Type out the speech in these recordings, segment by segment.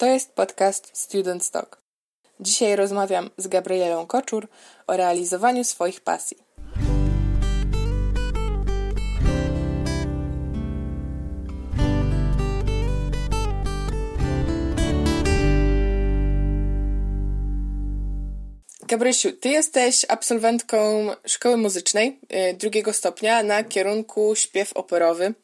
To jest podcast Student Talk. Dzisiaj rozmawiam z Gabrielą Koczur o realizowaniu swoich pasji. Gabrysiu, ty jesteś absolwentką szkoły muzycznej y, drugiego stopnia na kierunku śpiew operowy,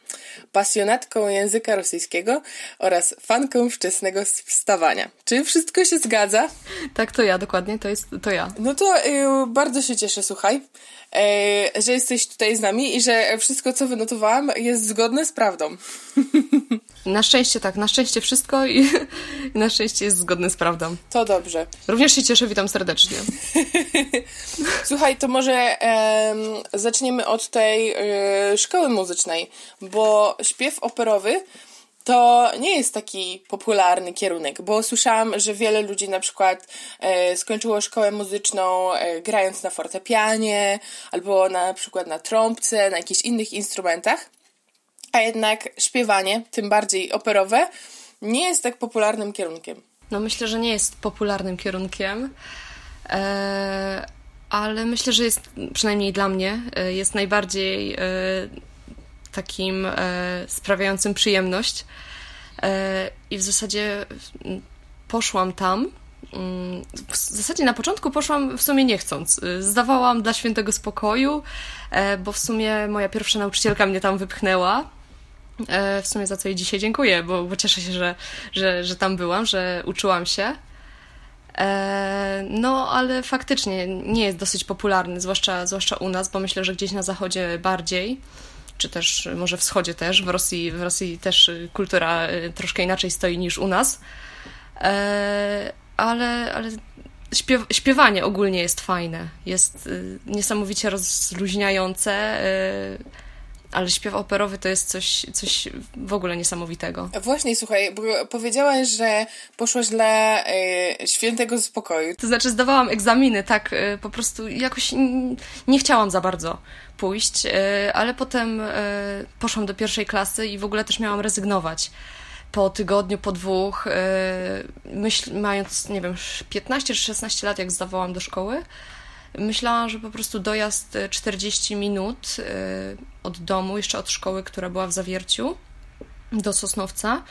pasjonatką języka rosyjskiego oraz fanką wczesnego wstawania. Czy wszystko się zgadza? Tak, to ja, dokładnie, to jest to ja. No to y, bardzo się cieszę, słuchaj, y, że jesteś tutaj z nami i że wszystko, co wynotowałam, jest zgodne z prawdą. Na szczęście tak, na szczęście wszystko i, na szczęście jest zgodne z prawdą. To dobrze. Również się cieszę, witam serdecznie. Słuchaj, to może e, zaczniemy od tej e, szkoły muzycznej, bo śpiew operowy to nie jest taki popularny kierunek, bo słyszałam, że wiele ludzi na przykład e, skończyło szkołę muzyczną e, grając na fortepianie, albo na przykład na trąbce, na jakichś innych instrumentach a jednak śpiewanie, tym bardziej operowe, nie jest tak popularnym kierunkiem. No myślę, że nie jest popularnym kierunkiem, e, ale myślę, że jest, przynajmniej dla mnie, e, jest najbardziej e, takim sprawiającym przyjemność. I w zasadzie poszłam tam. Mm, w zasadzie na początku poszłam w sumie nie chcąc. Zdawałam dla świętego spokoju, bo w sumie moja pierwsza nauczycielka mnie tam wypchnęła E, w sumie za co jej dzisiaj dziękuję, bo, bo cieszę się, że, że, że tam byłam, że uczyłam się. E, no, ale faktycznie nie jest dosyć popularny, zwłaszcza, zwłaszcza u nas, bo myślę, że gdzieś na zachodzie bardziej, czy też może wschodzie też. W Rosji, w Rosji też kultura e, troszkę inaczej stoi niż u nas. Ale, ale śpiew, śpiewanie ogólnie jest fajne. Jest niesamowicie rozluźniające ale śpiew operowy to jest coś, coś w ogóle niesamowitego. Właśnie, słuchaj, bo powiedziałaś, że poszłaś dla y, świętego spokoju. To znaczy zdawałam egzaminy, tak, y, po prostu jakoś nie chciałam za bardzo pójść, y, ale potem poszłam do pierwszej klasy i w ogóle też miałam rezygnować po tygodniu, po dwóch, myśl, mając, nie wiem, 15 czy 16 lat, jak zdawałam do szkoły, Myślałam, że po prostu dojazd 40 e, minut od domu, jeszcze od szkoły, która była w Zawierciu, do Sosnowca,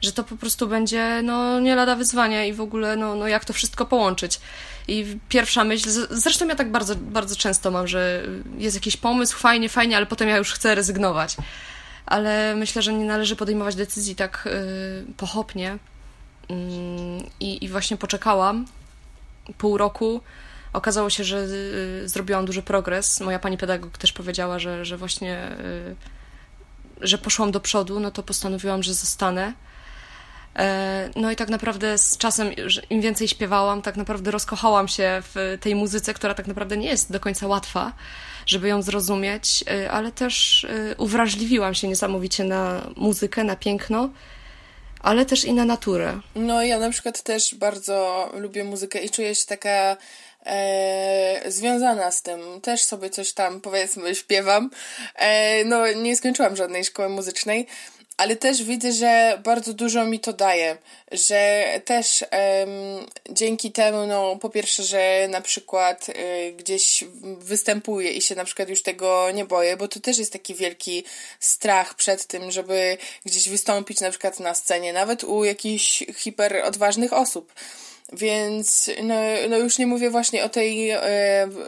że to po prostu będzie no, nie lada wyzwania i w ogóle no, no jak to wszystko połączyć. I pierwsza myśl, zresztą ja tak bardzo, bardzo często mam, że jest jakiś pomysł, fajnie, fajnie, ale potem ja już chcę rezygnować. Ale myślę, że nie należy podejmować decyzji tak yy, pochopnie. Yy, I właśnie poczekałam pół roku, okazało się, że y, zrobiłam duży progres. Moja pani pedagog też powiedziała, że, że właśnie, y, że poszłam do przodu, no to postanowiłam, że zostanę. E, no i tak naprawdę z czasem, im więcej śpiewałam, tak naprawdę rozkochałam się w tej muzyce, która tak naprawdę nie jest do końca łatwa, żeby ją zrozumieć, y, ale też uwrażliwiłam się niesamowicie na muzykę, na piękno, ale też i na naturę. No ja na przykład też bardzo lubię muzykę i czuję się taka e, związana z tym. Też sobie coś tam, powiedzmy, śpiewam. E, no, nie skończyłam żadnej szkoły muzycznej, ale też widzę, że bardzo dużo mi to daje, że też dzięki temu, no po pierwsze, że na przykład y, gdzieś występuję i się na przykład już tego nie boję, bo to też jest taki wielki strach przed tym, żeby gdzieś wystąpić na przykład na scenie, nawet u jakichś hiper odważnych osób. Więc no, no już nie mówię właśnie o tej e,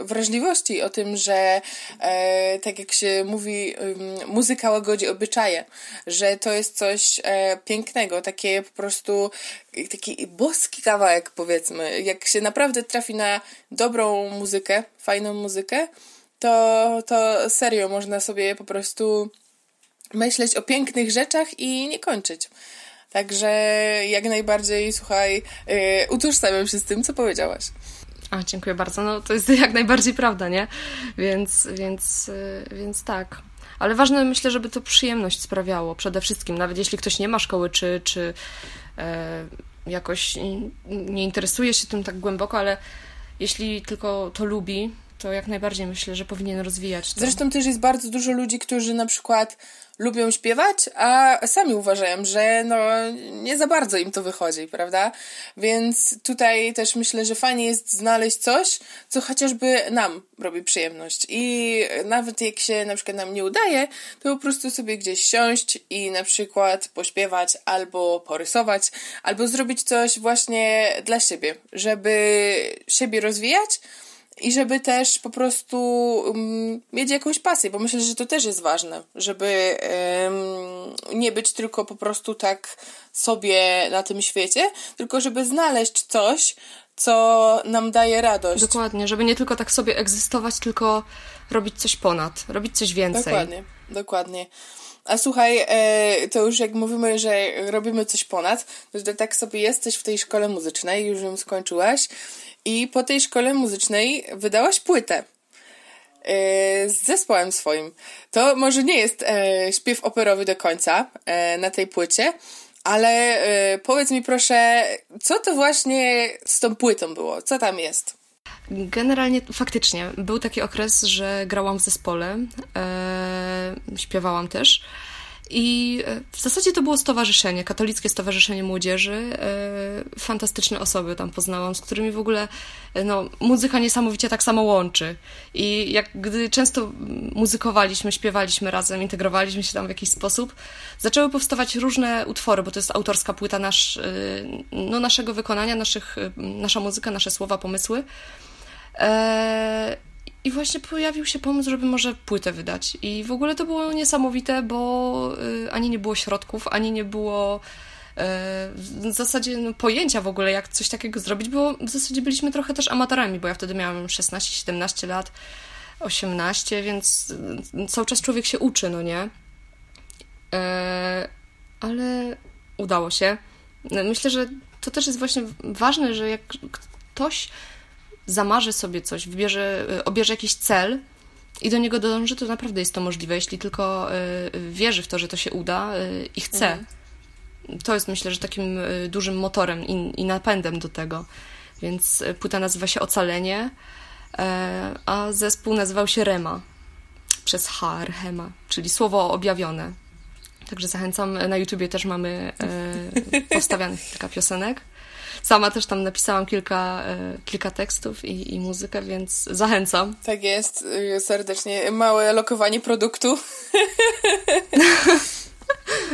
wrażliwości, o tym, że e, tak jak się mówi, muzyka łagodzi obyczaje, że to jest coś e, pięknego, takie po prostu taki boski kawałek powiedzmy. Jak się naprawdę trafi na dobrą muzykę, fajną muzykę, to, to serio można sobie po prostu myśleć o pięknych rzeczach i nie kończyć. Także jak najbardziej, słuchaj, yy, utożsamiam się z tym, co powiedziałaś. A, dziękuję bardzo. No to jest jak najbardziej prawda, nie? Więc, więc, yy, więc tak. Ale ważne myślę, żeby to przyjemność sprawiało przede wszystkim. Nawet jeśli ktoś nie ma szkoły, czy, czy yy, jakoś nie interesuje się tym tak głęboko, ale jeśli tylko to lubi, to jak najbardziej myślę, że powinien rozwijać to. Zresztą też jest bardzo dużo ludzi, którzy na przykład lubią śpiewać, a sami uważają, że no nie za bardzo im to wychodzi, prawda? Więc tutaj też myślę, że fajnie jest znaleźć coś, co chociażby nam robi przyjemność. I nawet jak się na przykład nam nie udaje, to po prostu sobie gdzieś siąść i na przykład pośpiewać albo porysować, albo zrobić coś właśnie dla siebie, żeby siebie rozwijać, i żeby też po prostu um, mieć jakąś pasję, bo myślę, że to też jest ważne, żeby um, nie być tylko po prostu tak sobie na tym świecie, tylko żeby znaleźć coś, co nam daje radość. Dokładnie, żeby nie tylko tak sobie egzystować, tylko robić coś ponad, robić coś więcej. Dokładnie, dokładnie. A słuchaj, e, to już jak mówimy, że robimy coś ponad, to tak sobie jesteś w tej szkole muzycznej, już ją skończyłaś i po tej szkole muzycznej wydałaś płytę e, z zespołem swoim. To może nie jest e, śpiew operowy do końca e, na tej płycie, ale powiedz mi proszę, co to właśnie z tą płytą było? Co tam jest? Generalnie faktycznie był taki okres, że grałam w zespole, śpiewałam też. I e, w zasadzie to było stowarzyszenie, katolickie stowarzyszenie młodzieży. E, fantastyczne osoby tam poznałam, z którymi w ogóle e, no, muzyka niesamowicie tak samo łączy. I jak gdy często muzykowaliśmy, śpiewaliśmy razem, integrowaliśmy się tam w jakiś sposób, zaczęły powstawać różne utwory, bo to jest autorska płyta nasz, no, naszego wykonania, naszych, nasza muzyka, nasze słowa, pomysły. I właśnie pojawił się pomysł, żeby może płytę wydać. I w ogóle to było niesamowite, bo y, ani nie było środków, ani nie było y, w zasadzie no, pojęcia w ogóle, jak coś takiego zrobić, bo w zasadzie byliśmy trochę też amatorami, bo ja wtedy miałam 16-17 lat, 18, więc y, cały czas człowiek się uczy, no nie? Ale udało się. Myślę, że to też jest właśnie ważne, że jak ktoś zamarzy sobie coś, wybierze, y, obierze jakiś cel i do niego dąży, to naprawdę jest to możliwe, jeśli tylko y, wierzy w to, że to się uda y, i chce. Mhm. To jest myślę, że takim dużym motorem i, i napędem do tego. Więc płyta nazywa się Ocalenie, a zespół nazywał się Rema przez H, Rema, czyli słowo objawione. Także zachęcam, na YouTubie też mamy e, postawianych kilka piosenek. Sama też tam napisałam kilka, e, kilka tekstów i, i muzykę, więc zachęcam. Tak jest, y, serdecznie. Małe lokowanie produktu.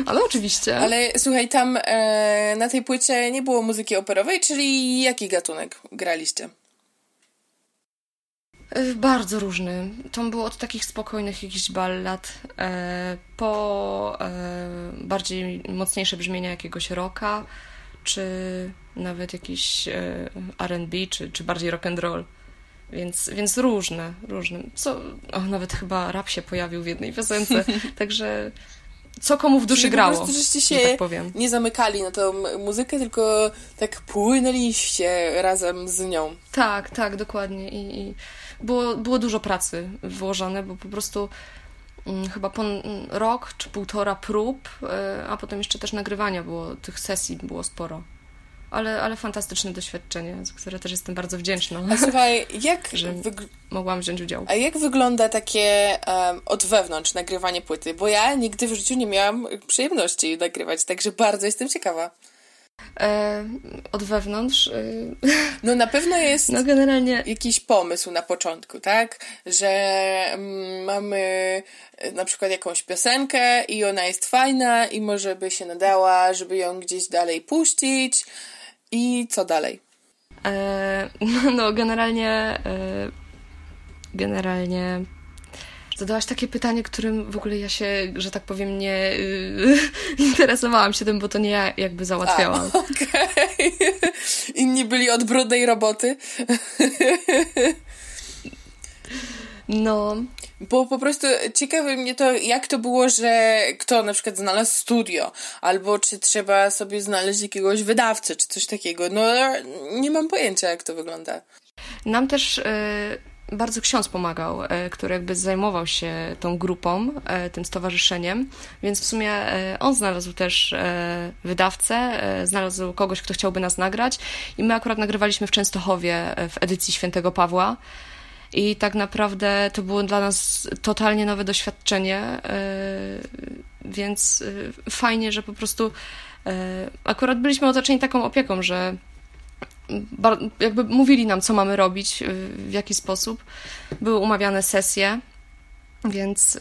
Ale oczywiście. Ale słuchaj, tam e, na tej płycie nie było muzyki operowej, czyli jaki gatunek graliście? E, bardzo różny. To było od takich spokojnych jakichś ballad e, po e, bardziej mocniejsze brzmienia jakiegoś rocka, czy nawet jakiś e, R&B, czy, czy bardziej rock and roll. Więc, więc różne, różne. Co, o, nawet chyba rap się pojawił w jednej piosence, także co komu w duszy Czyli grało. Po prostu żeście się tak powiem. nie zamykali na tą muzykę, tylko tak płynęliście razem z nią. Tak, tak, dokładnie. I, i było, było dużo pracy włożone, bo po prostu mm, chyba po rok czy półtora prób, e, a potem jeszcze też nagrywania było, tych sesji było sporo ale, ale fantastyczne doświadczenie, za które też jestem bardzo wdzięczna. A słuchaj, jak... że mogłam wziąć udział. A jak wygląda takie um, od wewnątrz nagrywanie płyty? Bo ja nigdy w życiu nie miałam przyjemności nagrywać, także bardzo jestem ciekawa. E, od wewnątrz. E, no na pewno jest no, generalnie... jakiś pomysł na początku, tak? Że mm, mamy e, na przykład jakąś piosenkę i ona jest fajna i może by się nadała, żeby ją gdzieś dalej puścić i co dalej? E, no, generalnie. E, generalnie. Zadałaś takie pytanie, którym w ogóle ja się, że tak powiem, nie y, interesowałam się tym, bo to nie ja jakby załatwiałam. Okej. Okay. Inni byli od brudnej roboty. No, bo po prostu ciekawe mnie to, jak to było, że kto na przykład znalazł studio, albo czy trzeba sobie znaleźć jakiegoś wydawcę, czy coś takiego. No, nie mam pojęcia, jak to wygląda. Nam też y, bardzo ksiądz pomagał, y, który jakby zajmował się tą grupą, y, tym stowarzyszeniem, więc w sumie on znalazł też wydawcę, znalazł kogoś, kto chciałby nas nagrać i my akurat nagrywaliśmy w Częstochowie w edycji Świętego Pawła I tak naprawdę to było dla nas totalnie nowe doświadczenie, więc fajnie, że po prostu akurat byliśmy otoczeni taką opieką, że jakby mówili nam, co mamy robić, w jaki sposób. Były umawiane sesje, więc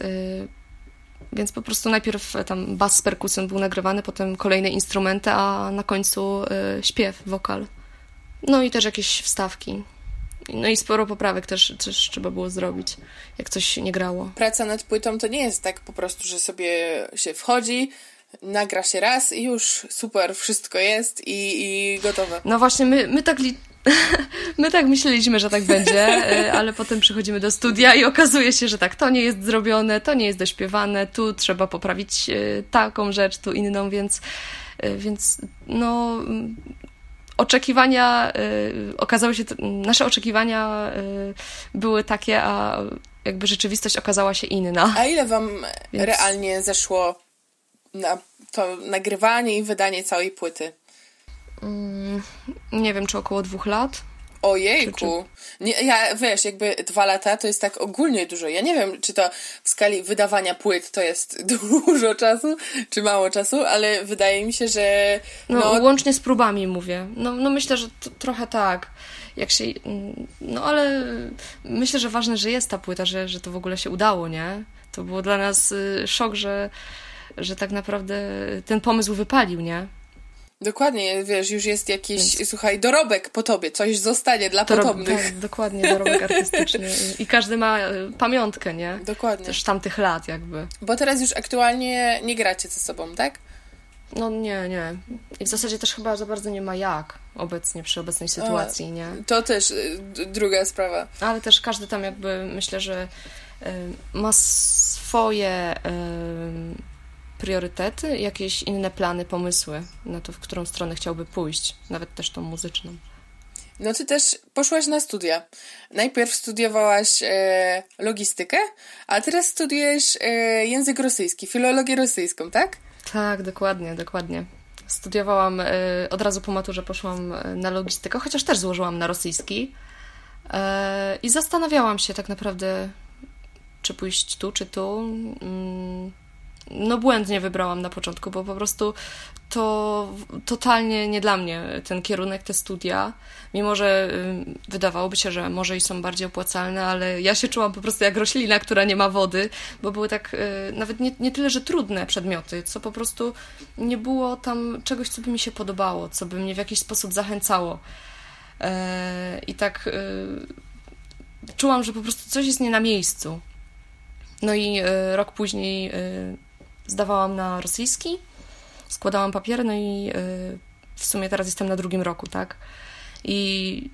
więc po prostu najpierw e, tam bas z perkusją był nagrywany, potem kolejne instrumenty, a na końcu śpiew, wokal. No i też jakieś wstawki. No i sporo poprawek też, też trzeba było zrobić, jak coś nie grało. Praca nad płytą to nie jest tak po prostu, że sobie się wchodzi, nagra się raz i już super, wszystko jest i, i gotowe. No właśnie, my, my tak li My tak myśleliśmy, że tak będzie, e, ale potem przychodzimy do studia i okazuje się, że tak, to nie jest zrobione, to nie jest dośpiewane, tu trzeba poprawić e, taką rzecz, tu inną, więc, e, więc no oczekiwania, okazały się, nasze oczekiwania były takie, a jakby rzeczywistość okazała się inna. A ile wam więc... realnie zeszło na to nagrywanie i wydanie całej płyty? Mm, nie wiem, czy około dwóch lat. Ojejku. Nie, ja, wiesz, jakby dwa lata to jest tak ogólnie dużo. Ja nie wiem, czy to w skali wydawania płyt to jest dużo czasu, czy mało czasu, ale wydaje mi się, że... No, no łącznie z próbami mówię. No, no myślę, że to, trochę tak. Jak się... No, ale myślę, że ważne, że jest ta płyta, że, że to w ogóle się udało, nie? To było dla nas y, szok, że, że tak naprawdę ten pomysł wypalił, nie? Dokładnie, wiesz, już jest jakiś, Więc... słuchaj, dorobek po tobie, coś zostanie dla Dorob... potomnych. Tak, dokładnie, dorobek artystyczny. I każdy ma e, pamiątkę, nie? Dokładnie. Też tamtych lat jakby. Bo teraz już aktualnie nie gracie ze sobą, tak? No nie, nie. I w zasadzie też chyba za bardzo nie ma jak obecnie, przy obecnej sytuacji, nie? To też y, druga sprawa. Ale też każdy tam jakby, myślę, że y, ma swoje y, priorytety, jakieś inne plany, pomysły na to, w którą stronę chciałby pójść, nawet też tą muzyczną. No ty też poszłaś na studia. Najpierw studiowałaś e, logistykę, a teraz studiujesz e, język rosyjski, filologię rosyjską, tak? Tak, dokładnie, dokładnie. Studiowałam, e, od razu po maturze poszłam e, na logistykę, chociaż też złożyłam na rosyjski. E, I zastanawiałam się tak naprawdę, czy pójść tu, czy tu. Mm, no błędnie wybrałam na początku, bo po prostu to totalnie nie dla mnie ten kierunek, te studia. Mimo, że y, wydawałoby się, że może i są bardziej opłacalne, ale ja się czułam po prostu jak roślina, która nie ma wody, bo były tak y, nawet nie, nie tyle, że trudne przedmioty, co po prostu nie było tam czegoś, co by mi się podobało, co by mnie w jakiś sposób zachęcało. E, I tak y, czułam, że po prostu coś jest nie na miejscu. No i rok później zdawałam na rosyjski, składałam papiery, no i y, w sumie teraz jestem na drugim roku, tak? I,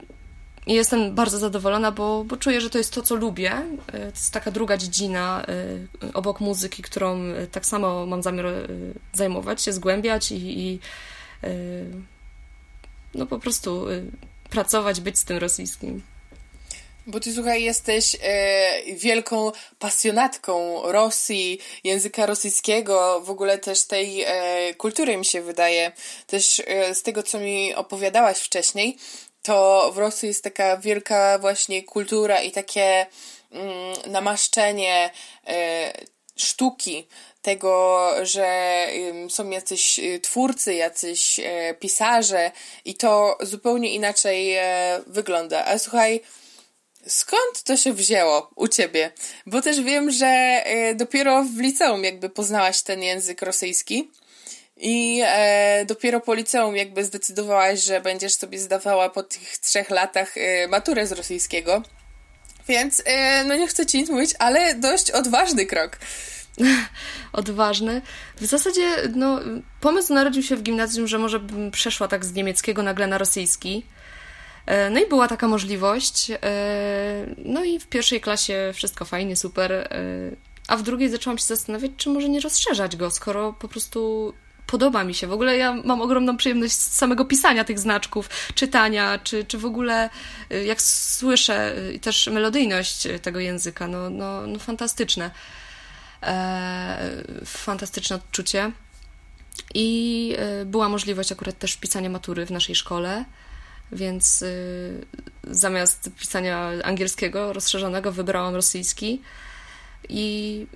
jestem bardzo zadowolona, bo, bo czuję, że to jest to, co lubię. Y, to jest taka druga dziedzina y, obok muzyki, którą tak samo mam zamiar zajmować się, zgłębiać i, i no po prostu pracować, być z tym rosyjskim. Bo ty, słuchaj, jesteś e, wielką pasjonatką Rosji, języka rosyjskiego, w ogóle też tej e, kultury, mi się wydaje. Też e, z tego, co mi opowiadałaś wcześniej, to w Rosji jest taka wielka właśnie kultura i takie mm, namaszczenie e, sztuki, tego, że są jacyś y, twórcy, jacyś e, pisarze i to zupełnie inaczej e, wygląda. A słuchaj, Skąd to się wzięło u ciebie? Bo też wiem, że e, dopiero w liceum jakby poznałaś ten język rosyjski i e, dopiero po liceum jakby zdecydowałaś, że będziesz sobie zdawała po tych trzech latach e, maturę z rosyjskiego. Więc, no nie chcę ci nic mówić, ale dość odważny krok. odważny. W zasadzie, no, pomysł narodził się w gimnazjum, że może bym przeszła tak z niemieckiego nagle na rosyjski. E, no i była taka możliwość. E, no i w pierwszej klasie wszystko fajnie, super. E, a w drugiej zaczęłam się zastanawiać, czy może nie rozszerzać go, skoro po prostu podoba mi się. W ogóle ja mam ogromną przyjemność z samego pisania tych znaczków, czytania, czy, czy w ogóle jak słyszę też melodyjność tego języka, no, no, no fantastyczne. Fantastyczne odczucie. I była możliwość akurat też pisania matury w naszej szkole. Więc zamiast pisania angielskiego rozszerzonego wybrałam rosyjski i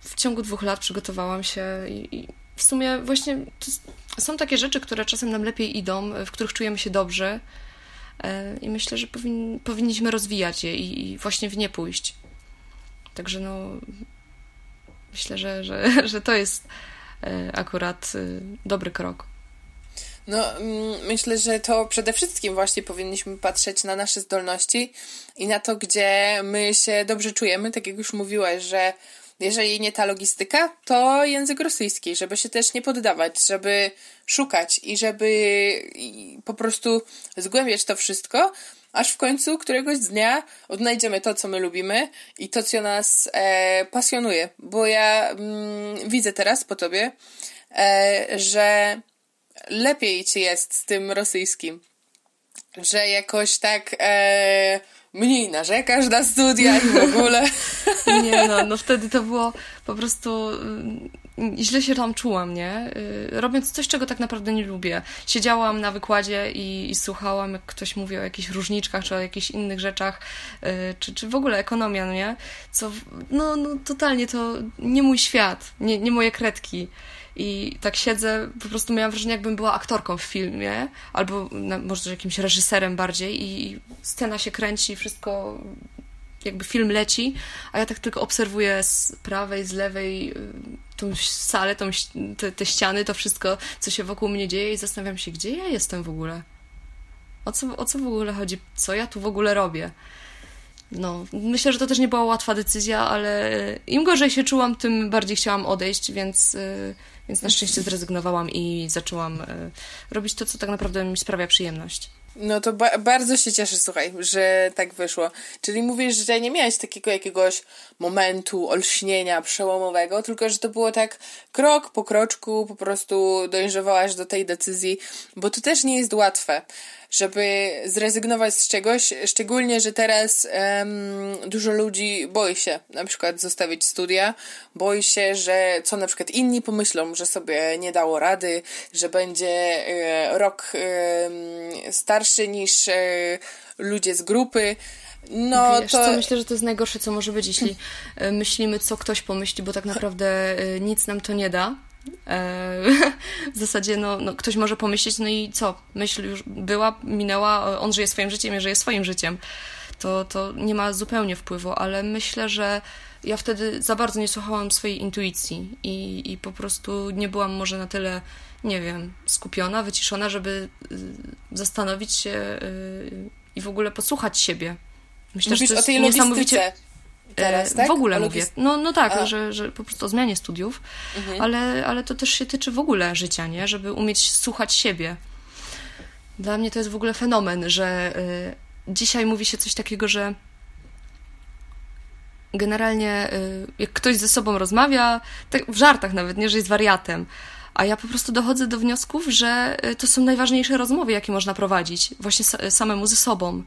w ciągu dwóch lat przygotowałam się i, i w sumie właśnie są takie rzeczy, które czasem nam lepiej idą, w których czujemy się dobrze e, i myślę, że powin, powinniśmy rozwijać je i, i, właśnie w nie pójść. Także no myślę, że, że, że to jest e, akurat e, dobry krok. No, mm, myślę, że to przede wszystkim właśnie powinniśmy patrzeć na nasze zdolności i na to, gdzie my się dobrze czujemy, tak jak już mówiłaś, że jeżeli nie ta logistyka, to język rosyjski, żeby się też nie poddawać, żeby szukać i żeby po prostu zgłębiać to wszystko, aż w końcu któregoś dnia odnajdziemy to, co my lubimy i to, co nas e, pasjonuje. Bo ja mm, widzę teraz po tobie, e, że lepiej ci jest z tym rosyjskim. Że jakoś tak e, mniej narzekasz na studia i w ogóle. Nie no, no wtedy to było po prostu mm, źle się tam czułam, nie? Y, robiąc coś, czego tak naprawdę nie lubię. Siedziałam na wykładzie i, i słuchałam, jak ktoś mówi o jakichś różniczkach, czy o jakichś innych rzeczach, y, czy, czy w ogóle ekonomia, no nie? Co, no, no totalnie to nie mój świat, nie, nie moje kredki. I tak siedzę, po prostu miałam wrażenie, jakbym była aktorką w filmie, albo może jakimś reżyserem bardziej, i scena się kręci, wszystko, jakby film leci, a ja tak tylko obserwuję z prawej, z lewej y, tą salę, tą, te, te ściany, to wszystko, co się wokół mnie dzieje, i zastanawiam się, gdzie ja jestem w ogóle. O co, o co w ogóle chodzi? Co ja tu w ogóle robię? No, myślę, że to też nie była łatwa decyzja, ale im gorzej się czułam, tym bardziej chciałam odejść, więc y, więc na szczęście zrezygnowałam i zaczęłam e, robić to, co tak naprawdę mi sprawia przyjemność. No to ba bardzo się cieszę, słuchaj, że tak wyszło. Czyli mówisz, że nie miałeś takiego jakiegoś momentu olśnienia przełomowego, tylko że to było tak krok po kroczku, po prostu dojrzewałaś do tej decyzji, bo to też nie jest łatwe żeby zrezygnować z czegoś, szczególnie, że teraz um, dużo ludzi boi się na przykład zostawić studia, boi się, że co na przykład inni pomyślą, że sobie nie dało rady, że będzie e, rok e, starszy niż e, ludzie z grupy. No Wiesz, to... co myślę, że to jest najgorsze, co może być, jeśli e, myślimy, co ktoś pomyśli, bo tak naprawdę e, nic nam to nie da. E, w zasadzie no, no, ktoś może pomyśleć, no i co, myśl już była, minęła, on żyje swoim życiem, ja żyję swoim życiem. To, to nie ma zupełnie wpływu, ale myślę, że ja wtedy za bardzo nie słuchałam swojej intuicji i, i po prostu nie byłam może na tyle, nie wiem, skupiona, wyciszona, żeby y, zastanowić się y, i w ogóle posłuchać siebie. Myślę, Mówisz że to jest o tej niesamowicie teraz, e, tak? W ogóle mówię. No, no tak, że, że po prostu o zmianie studiów, mhm. ale, ale to też się tyczy w ogóle życia, nie? Żeby umieć słuchać siebie. Dla mnie to jest w ogóle fenomen, że y, dzisiaj mówi się coś takiego, że generalnie y, jak ktoś ze sobą rozmawia, tak w żartach nawet, nie, że jest wariatem, a ja po prostu dochodzę do wniosków, że to są najważniejsze rozmowy, jakie można prowadzić, właśnie samemu ze sobą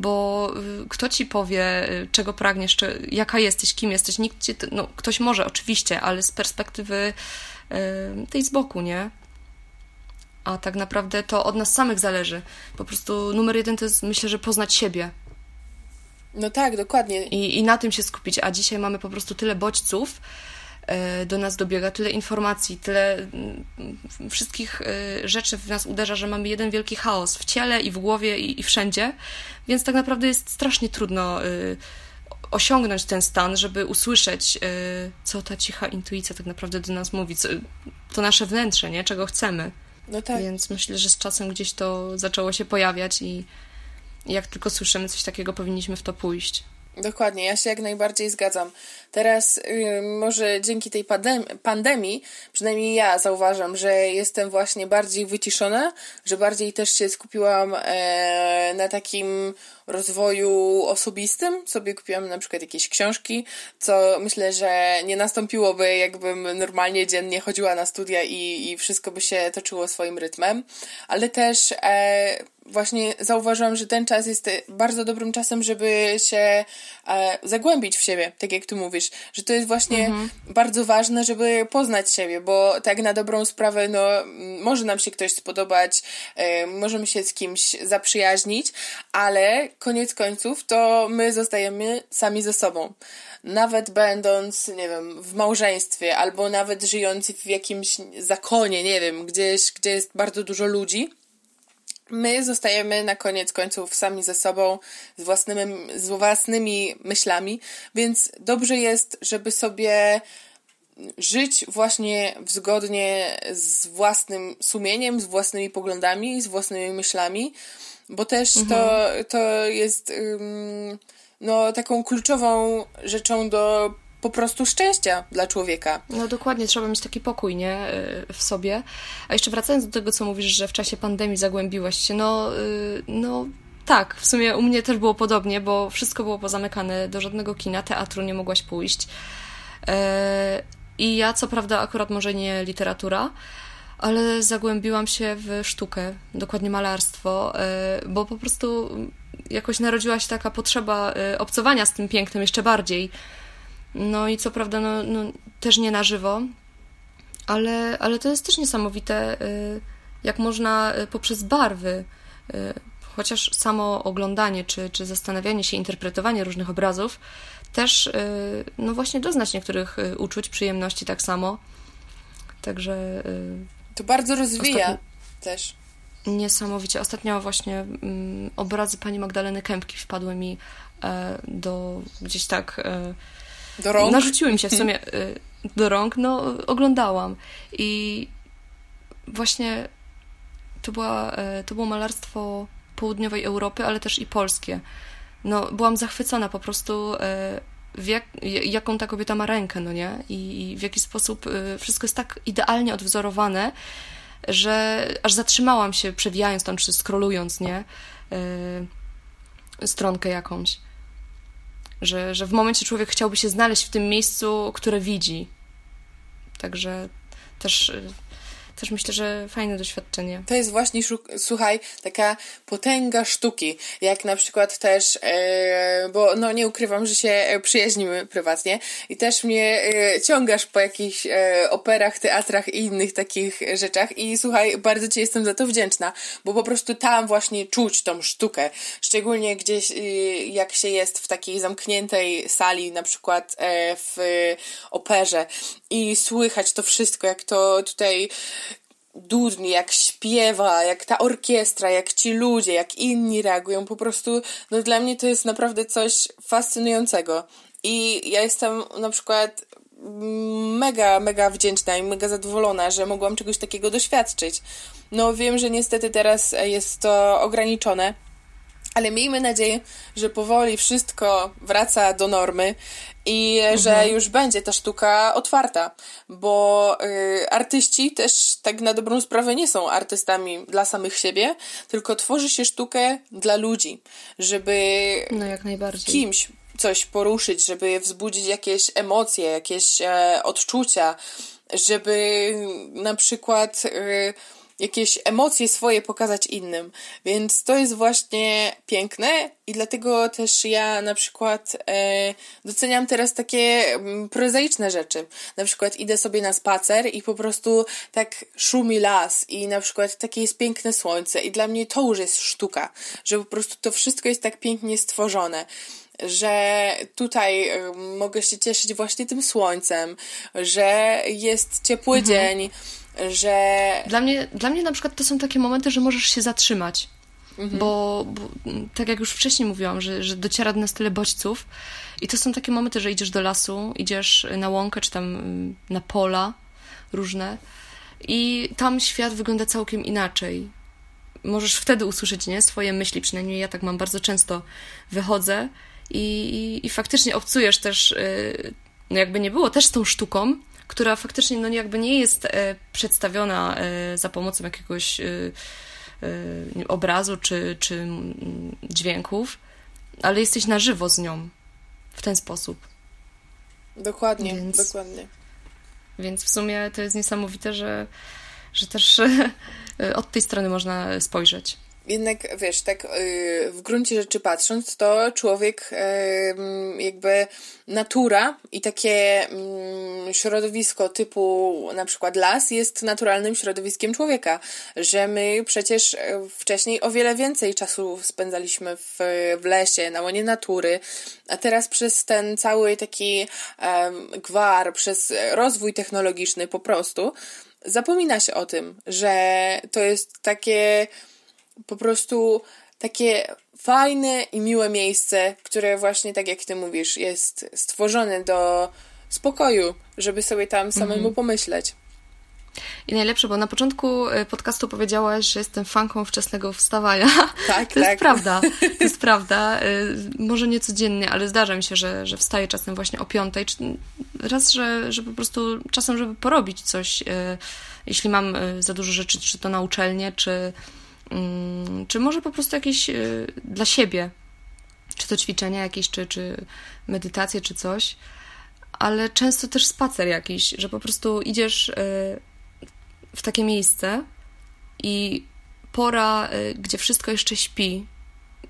bo y, kto ci powie, y, czego pragniesz, czy, jaka jesteś, kim jesteś, nikt no, ktoś może oczywiście, ale z perspektywy y, tej z boku, nie? A tak naprawdę to od nas samych zależy. Po prostu numer jeden to jest, myślę, że poznać siebie. No tak, dokładnie. I, i na tym się skupić. A dzisiaj mamy po prostu tyle bodźców, do nas dobiega, tyle informacji, tyle mm, wszystkich e, rzeczy w nas uderza, że mamy jeden wielki chaos w ciele i w głowie i, i wszędzie, więc tak naprawdę jest strasznie trudno e, osiągnąć ten stan, żeby usłyszeć, co ta cicha intuicja tak naprawdę do nas mówi, co, to nasze wnętrze, nie? czego chcemy. No tak. Więc myślę, że z czasem gdzieś to zaczęło się pojawiać i jak tylko słyszymy coś takiego, powinniśmy w to pójść. Dokładnie, ja się jak najbardziej zgadzam. Teraz yy, może dzięki tej pandem- pandemii, przynajmniej ja zauważam, że jestem właśnie bardziej wyciszona, że bardziej też się skupiłam e, na takim rozwoju osobistym. Sobie kupiłam na przykład jakieś książki, co myślę, że nie nastąpiłoby, jakbym normalnie dziennie chodziła na studia i, i wszystko by się toczyło swoim rytmem. Ale też e, właśnie zauważyłam, że ten czas jest bardzo dobrym czasem, żeby się e, zagłębić w siebie, tak jak ty mówisz, że to jest właśnie mhm. bardzo ważne, żeby poznać siebie, bo tak na dobrą sprawę, no, może nam się ktoś spodobać, e, możemy się z kimś zaprzyjaźnić, ale koniec końców to my zostajemy sami ze sobą nawet będąc, nie wiem, w małżeństwie, albo nawet żyjąc w jakimś zakonie, nie wiem, gdzieś, gdzie jest bardzo dużo ludzi, my zostajemy na koniec końców sami ze sobą, z własnymi, z własnymi myślami, więc dobrze jest, żeby sobie żyć właśnie zgodnie z własnym sumieniem, z własnymi poglądami, z własnymi myślami, bo też mhm. to, to jest um, no, taką kluczową rzeczą do po prostu szczęścia dla człowieka. No dokładnie, trzeba mieć taki pokój, nie? Y, w sobie. A jeszcze wracając do tego, co mówisz, że w czasie pandemii zagłębiłaś się, no, y, no tak, w sumie u mnie też było podobnie, bo wszystko było pozamykane, do żadnego kina, teatru nie mogłaś pójść. Y, I ja, co prawda, akurat może nie literatura, ale zagłębiłam się w sztukę, dokładnie malarstwo, bo po prostu jakoś narodziła się taka potrzeba obcowania z tym pięknym jeszcze bardziej no i co prawda, no, no, też nie na żywo, ale, ale to jest też niesamowite, y, jak można y, poprzez barwy, y, chociaż samo oglądanie, czy, czy zastanawianie się, interpretowanie różnych obrazów, też no właśnie doznać niektórych uczuć, przyjemności tak samo. Także. To bardzo rozwija ostatni... też. Niesamowicie. Ostatnio właśnie mm, obrazy pani Magdaleny Kępki wpadły mi e, do gdzieś tak. Do rąk? Narzuciły mi się w sumie y, do rąk, no oglądałam i właśnie to, była, y, to było malarstwo południowej Europy, ale też i polskie. No, byłam zachwycona po prostu, y, jak, jaką ta kobieta ma rękę, no nie? I, I, w jaki sposób wszystko jest tak idealnie odwzorowane, że aż zatrzymałam się, przewijając tam, czy scrollując, nie? Stronkę jakąś że, że w momencie człowiek chciałby się znaleźć w tym miejscu, które widzi. Także też y, też myślę, że fajne doświadczenie. To jest właśnie, słuchaj, taka potęga sztuki, jak na przykład też, e, bo no nie ukrywam, że się przyjaźnimy prywatnie i też mnie e, ciągasz po jakichś e, operach, teatrach i innych takich rzeczach i słuchaj, bardzo Ci jestem za to wdzięczna, bo po prostu tam właśnie czuć tą sztukę, szczególnie gdzieś jak się jest w takiej zamkniętej sali, na przykład w operze i słychać to wszystko, jak to tutaj dudni, jak śpiewa, jak ta orkiestra, jak ci ludzie, jak inni reagują. Po prostu, no dla mnie to jest naprawdę coś fascynującego. I ja jestem na przykład mega, mega wdzięczna i mega zadowolona, że mogłam czegoś takiego doświadczyć. No wiem, że niestety teraz jest to ograniczone, ale miejmy nadzieję, że powoli wszystko wraca do normy i mhm. że już będzie ta sztuka otwarta, bo y, artyści też tak na dobrą sprawę nie są artystami dla samych siebie, tylko tworzy się sztukę dla ludzi, żeby no, jak najbardziej. kimś coś poruszyć, żeby wzbudzić jakieś emocje, jakieś e, odczucia, żeby na przykład. Y, jakieś emocje swoje pokazać innym. Więc to jest właśnie piękne i dlatego też ja na przykład e, doceniam teraz takie mm, prozaiczne rzeczy. Na przykład idę sobie na spacer i po prostu tak szumi las i na przykład takie jest piękne słońce i dla mnie to już jest sztuka, że po prostu to wszystko jest tak pięknie stworzone że tutaj e, mogę się cieszyć właśnie tym słońcem, że jest ciepły mhm. dzień, że... Dla mnie, dla mnie na przykład to są takie momenty, że możesz się zatrzymać. Mhm. Bo, bo, tak jak już wcześniej mówiłam, że, że dociera do nas tyle bodźców i to są takie momenty, że idziesz do lasu, idziesz na łąkę, czy tam mm, na pola różne i tam świat wygląda całkiem inaczej. Możesz wtedy usłyszeć, nie? Swoje myśli, przynajmniej ja tak mam bardzo często. Wychodzę i, i, i faktycznie obcujesz też, yy, no jakby nie było, też z tą sztuką, która faktycznie no jakby nie jest e, przedstawiona e, za pomocą jakiegoś e, obrazu czy, czy dźwięków, ale jesteś na żywo z nią w ten sposób. Dokładnie, więc, dokładnie. Więc w sumie to jest niesamowite, że, że też od tej strony można spojrzeć. Jednak, wiesz, tak yy, w gruncie rzeczy patrząc, to człowiek jakby natura i takie yy, środowisko typu na przykład las jest naturalnym środowiskiem człowieka, że my przecież e, wcześniej o wiele więcej czasu spędzaliśmy w, w lesie, na łonie natury, a teraz przez ten cały taki gwar, przez rozwój technologiczny po prostu, zapomina się o tym, że to jest takie po prostu takie fajne i miłe miejsce, które właśnie tak jak ty mówisz, jest stworzone do spokoju, żeby sobie tam samemu mhm. pomyśleć. I najlepsze, bo na początku e, podcastu powiedziałaś, że jestem fanką wczesnego wstawania. Tak, to tak. jest prawda. To jest prawda. E, może nie codziennie, ale zdarza mi się, że, że wstaję czasem właśnie o piątej. Raz, że, że po prostu czasem, żeby porobić coś, e, jeśli mam za dużo rzeczy, czy to na uczelnię, czy, czy może po prostu jakieś dla siebie, czy to ćwiczenia jakieś, czy, czy medytacje, czy coś ale często też spacer jakiś, że po prostu idziesz w takie miejsce i pora, y, gdzie wszystko jeszcze śpi,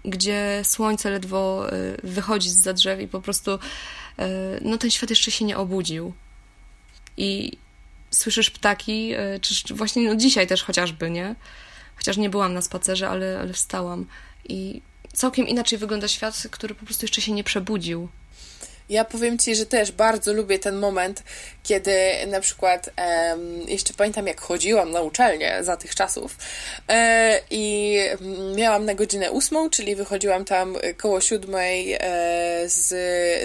gdzie słońce ledwo y, wychodzi z za drzew i po prostu y, no ten świat jeszcze się nie obudził. I słyszysz ptaki, czy właśnie no dzisiaj też chociażby, nie? Chociaż nie byłam na spacerze, ale, ale wstałam. I całkiem inaczej wygląda świat, który po prostu jeszcze się nie przebudził. Ja powiem Ci, że też bardzo lubię ten moment, kiedy na przykład jeszcze pamiętam, jak chodziłam na uczelnię za tych czasów e, i miałam na godzinę ósmą, czyli wychodziłam tam koło siódmej e, z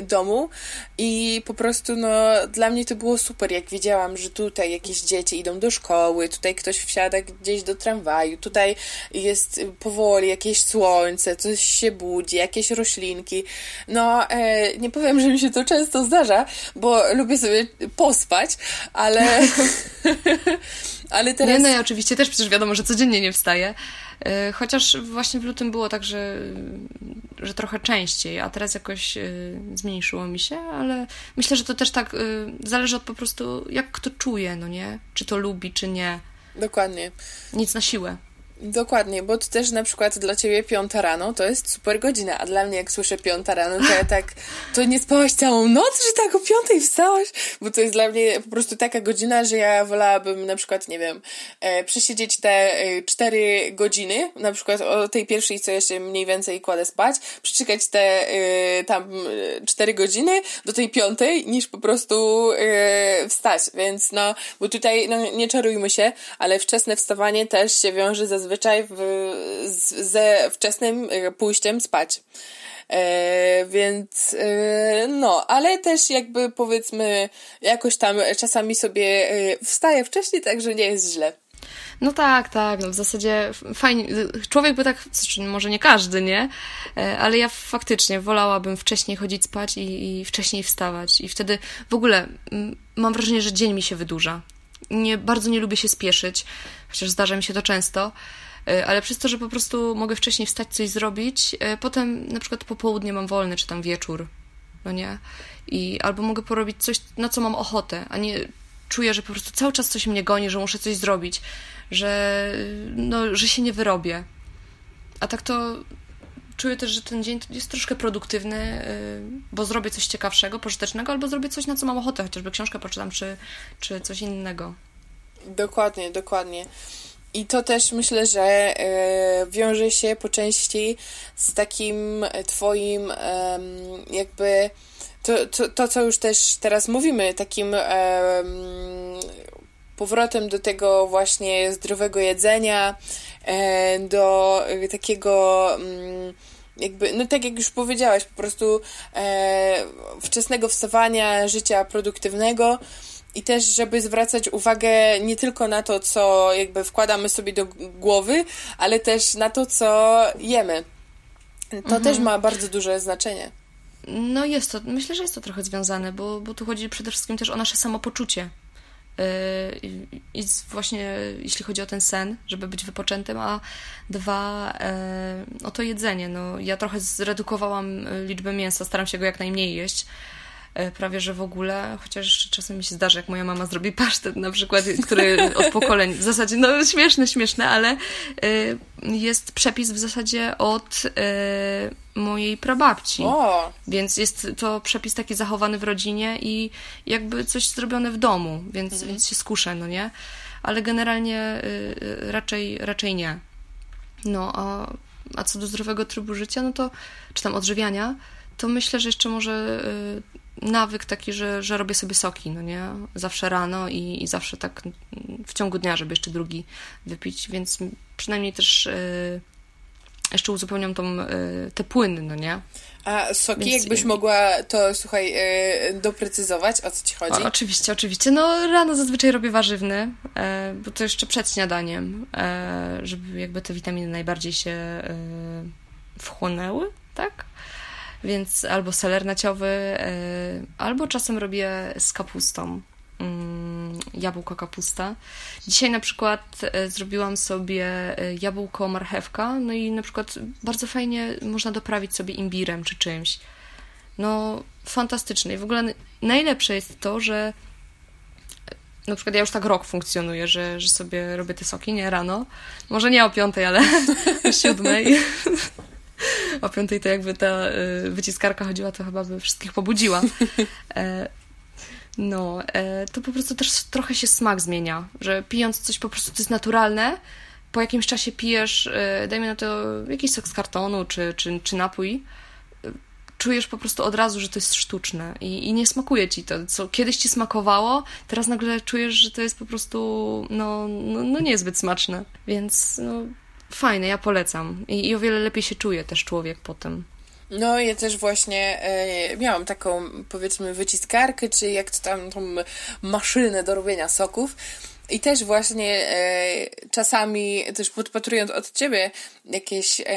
domu i po prostu no, dla mnie to było super, jak widziałam, że tutaj jakieś dzieci idą do szkoły, tutaj ktoś wsiada gdzieś do tramwaju, tutaj jest powoli jakieś słońce, coś się budzi, jakieś roślinki. No, e, nie powiem, że mi się to często zdarza, bo lubię sobie pospać, ale... ale teraz... Nie, no ja oczywiście też przecież wiadomo, że codziennie nie wstaję. E, chociaż właśnie w lutym było tak, że, że trochę częściej, a teraz jakoś e, zmniejszyło mi się, ale myślę, że to też tak e, zależy od po prostu, jak kto czuje, no nie? Czy to lubi, czy nie. Dokładnie. Nic na siłę. Dokładnie, bo to też na przykład dla ciebie piąta rano to jest super godzina, a dla mnie jak słyszę piąta rano, to ja tak, to nie spałaś całą noc, że tak o piątej wstałaś? Bo to jest dla mnie po prostu taka godzina, że ja wolałabym na przykład, nie wiem, e, przesiedzieć te e, cztery godziny, na przykład o tej pierwszej, co jeszcze mniej więcej kładę spać, przeczekać te e, tam e, cztery godziny do tej piątej, niż po prostu e, wstać, więc no, bo tutaj, no nie czarujmy się, ale wczesne wstawanie też się wiąże zazwyczaj zazwyczaj w, z, ze wczesnym e, pójściem spać. E, więc e, no, ale też jakby powiedzmy jakoś tam czasami sobie e, wstaję wcześniej, także nie jest źle. No tak, tak, no w zasadzie fajnie, człowiek by tak, znaczy może nie każdy, nie? E, ale ja faktycznie wolałabym wcześniej chodzić spać i, i wcześniej wstawać i wtedy w ogóle mam wrażenie, że dzień mi się wydłuża. Nie, bardzo nie lubię się spieszyć, chociaż zdarza mi się to często, e, ale przez to, że po prostu mogę wcześniej wstać, coś zrobić, e, potem na przykład popołudnie mam wolny, czy tam wieczór, no nie? I albo mogę porobić coś, na co mam ochotę, a nie czuję, że po prostu cały czas coś mnie goni, że muszę coś zrobić, że, no, że się nie wyrobię. A tak to czuję też, że ten dzień jest troszkę produktywny, y, bo zrobię coś ciekawszego, pożytecznego, albo zrobię coś, na co mam ochotę, chociażby książkę poczytam, czy, czy coś innego. Dokładnie, dokładnie. I to też myślę, że y, wiąże się po części z takim Twoim jakby to, to, to, co już też teraz mówimy, takim powrotem do tego właśnie zdrowego jedzenia, do takiego mm, jakby, no tak jak już powiedziałaś, po prostu e, wczesnego wstawania, życia produktywnego i też, żeby zwracać uwagę nie tylko na to, co jakby wkładamy sobie do głowy, ale też na to, co jemy. To mhm. też ma bardzo duże znaczenie. No jest to, myślę, że jest to trochę związane, bo, bo tu chodzi przede wszystkim też o nasze samopoczucie. Yy, I właśnie jeśli chodzi o ten sen, żeby być wypoczętym, a dwa, yy, o to jedzenie. No, ja trochę zredukowałam liczbę mięsa, staram się go jak najmniej jeść, prawie że w ogóle, chociaż czasem mi się zdarza, jak moja mama zrobi pasztet na przykład, który od pokoleń, w zasadzie, no śmieszne, śmieszne, ale e, jest przepis w zasadzie od e, mojej prababci. O. Więc jest to przepis taki zachowany w rodzinie i jakby coś zrobione w domu, więc, mhm. więc się skuszę, no nie? Ale generalnie raczej, raczej nie. No, a, a co do zdrowego trybu życia, no to, czy tam odżywiania, to myślę, że jeszcze może nawyk taki, że, że robię sobie soki, no nie? Zawsze rano i, i zawsze tak w ciągu dnia, żeby jeszcze drugi wypić, więc przynajmniej też y, jeszcze uzupełniam tą, y, te płyny, no nie? A soki, Więc... jakbyś mogła to, słuchaj, doprecyzować, o co ci chodzi? O, oczywiście, oczywiście. No rano zazwyczaj robię warzywny, bo to jeszcze przed śniadaniem, żeby jakby te witaminy najbardziej się wchłonęły, tak? Więc albo seler naciowy, e, albo czasem robię z kapustą. Mm, jabłko kapusta. Dzisiaj na przykład e, zrobiłam sobie e, jabłko marchewka, no i na przykład bardzo fajnie można doprawić sobie imbirem czy czymś. No, fantastyczne. I w ogóle najlepsze jest to, że na przykład ja już tak rok funkcjonuję, że, że sobie robię te soki, nie rano. Może nie o piątej, ale o siódmej. o piątej to jakby ta y, wyciskarka chodziła, to chyba by wszystkich pobudziła. E, no, e, to po prostu też trochę się smak zmienia, że pijąc coś po prostu to jest naturalne, po jakimś czasie pijesz, e, dajmy na to jakiś sok z kartonu czy, czy, czy napój, czujesz po prostu od razu, że to jest sztuczne i, i nie smakuje ci to, co kiedyś ci smakowało, teraz nagle czujesz, że to jest po prostu no, no, no niezbyt smaczne, więc no, fajne, ja polecam. I, I, o wiele lepiej się czuje też człowiek potem. No, ja też właśnie e, miałam taką, powiedzmy, wyciskarkę, czy jak to tam, tą maszynę do robienia soków. I też właśnie e, czasami, też podpatrując od ciebie jakieś e,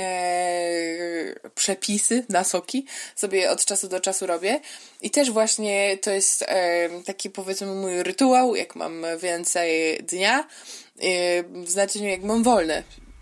przepisy na soki, sobie od czasu do czasu robię. I też właśnie to jest e, taki powiedzmy mój rytuał, jak mam więcej dnia, e, w znaczeniu jak mam wolne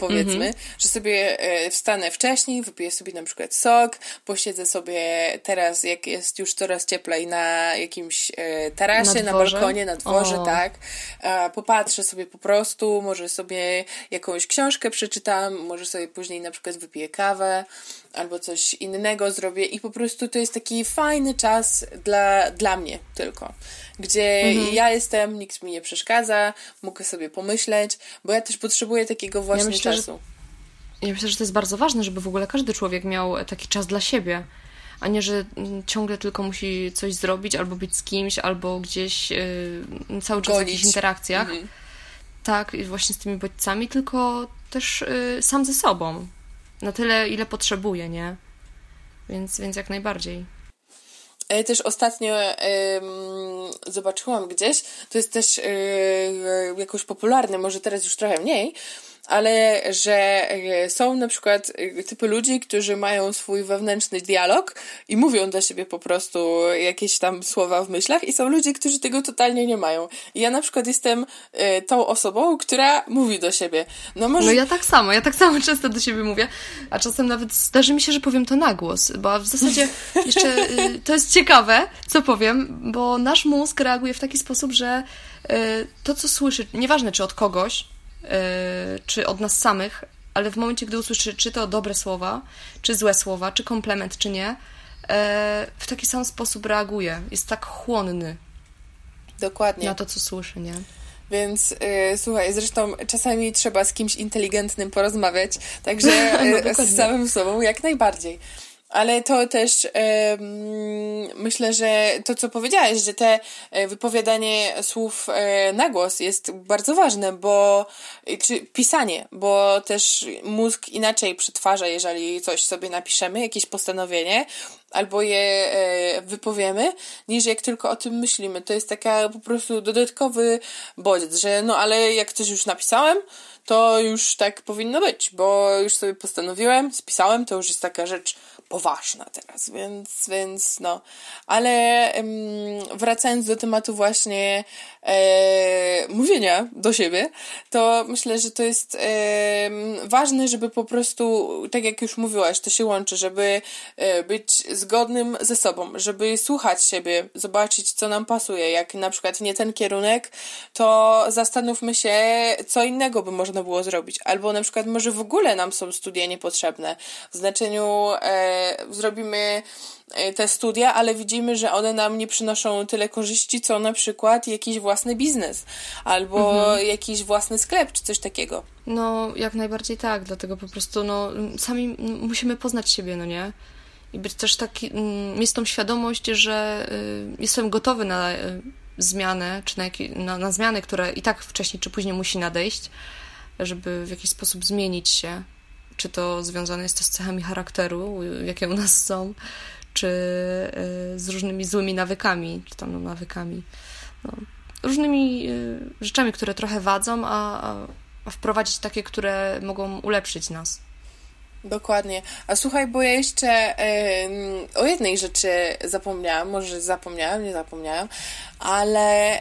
powiedzmy, mm -hmm. że sobie e, wstanę wcześniej, wypiję sobie na przykład sok, posiedzę sobie teraz, jak jest już coraz cieplej, na jakimś e, tarasie, na, na balkonie, na dworze, o. tak. Popatrzę sobie po prostu, może sobie jakąś książkę przeczytam, może sobie później na przykład wypiję kawę albo coś innego zrobię i po prostu to jest taki fajny czas dla, dla mnie tylko gdzie mhm. ja jestem, nikt mi nie przeszkadza, mogę sobie pomyśleć, bo ja też potrzebuję takiego właśnie ja myślę, czasu. Że, ja myślę, że to jest bardzo ważne, żeby w ogóle każdy człowiek miał taki czas dla siebie, a nie, że ciągle tylko musi coś zrobić, albo być z kimś, albo gdzieś yy, cały czas Gonić. w jakichś interakcjach. Mhm. Tak, właśnie z tymi bodźcami, tylko też yy, sam ze sobą. Na tyle, ile potrzebuje, nie? Więc, więc jak najbardziej. E, też ostatnio zobaczyłam gdzieś, to jest też e, jakoś popularne, może teraz już trochę mniej, ale że e, są na przykład e, typy ludzi, którzy mają swój wewnętrzny dialog i mówią do siebie po prostu jakieś tam słowa w myślach i są ludzie, którzy tego totalnie nie mają. I ja na przykład jestem e, tą osobą, która mówi do siebie. No, może... no ja tak samo, ja tak samo często do siebie mówię, a czasem nawet zdarzy mi się, że powiem to na głos, bo w zasadzie jeszcze to jest ciekawe, co powiem, bo nasz mózg reaguje w taki sposób, że to, co słyszy, nieważne czy od kogoś, czy od nas samych, ale w momencie, gdy usłyszy, czy to dobre słowa, czy złe słowa, czy komplement, czy nie, e, w taki sam sposób reaguje. Jest tak chłonny. Dokładnie. Na to, co słyszy, nie? Więc yy, słuchaj, zresztą czasami trzeba z kimś inteligentnym porozmawiać, także no, z samym sobą jak najbardziej. Ale to też myślę, że to, co powiedziałeś, że te e, wypowiadanie słów e, na głos jest bardzo ważne, bo czy pisanie, bo też mózg inaczej przetwarza, jeżeli coś sobie napiszemy, jakieś postanowienie, albo je e, wypowiemy, niż jak tylko o tym myślimy. To jest taka po prostu dodatkowy bodziec, że no ale jak coś już napisałem, to już tak powinno być, bo już sobie postanowiłem, spisałem, to już jest taka rzecz poważna teraz, więc, więc no. Ale wracając do tematu właśnie e, mówienia do siebie, to myślę, że to jest e, ważne, żeby po prostu, tak jak już mówiłaś, to się łączy, żeby e, być zgodnym ze sobą, żeby słuchać siebie, zobaczyć, co nam pasuje. Jak na przykład nie ten kierunek, to zastanówmy się, co innego by można było zrobić. Albo na przykład może w ogóle nam są studia niepotrzebne. W znaczeniu e, zrobimy e, te studia, ale widzimy, że one nam nie przynoszą tyle korzyści, co na przykład jakiś własny biznes albo mhm. jakiś własny sklep czy coś takiego. No, jak najbardziej tak, dlatego po prostu no, sami musimy poznać siebie, no nie? I być też taki, mm, mieć tą świadomość, że y, jestem gotowy na y, zmianę, czy na, na, na zmiany, które i tak wcześniej czy później musi nadejść, żeby w jakiś sposób zmienić się. Czy to związane jest to z cechami charakteru, jakie u nas są, czy y, z różnymi złymi nawykami, czy tam no, nawykami, no, różnymi rzeczami, które trochę wadzą, a, a wprowadzić takie, które mogą ulepszyć nas. Dokładnie. A słuchaj, bo ja jeszcze y, o jednej rzeczy zapomniałam, może zapomniałam, nie zapomniałam, ale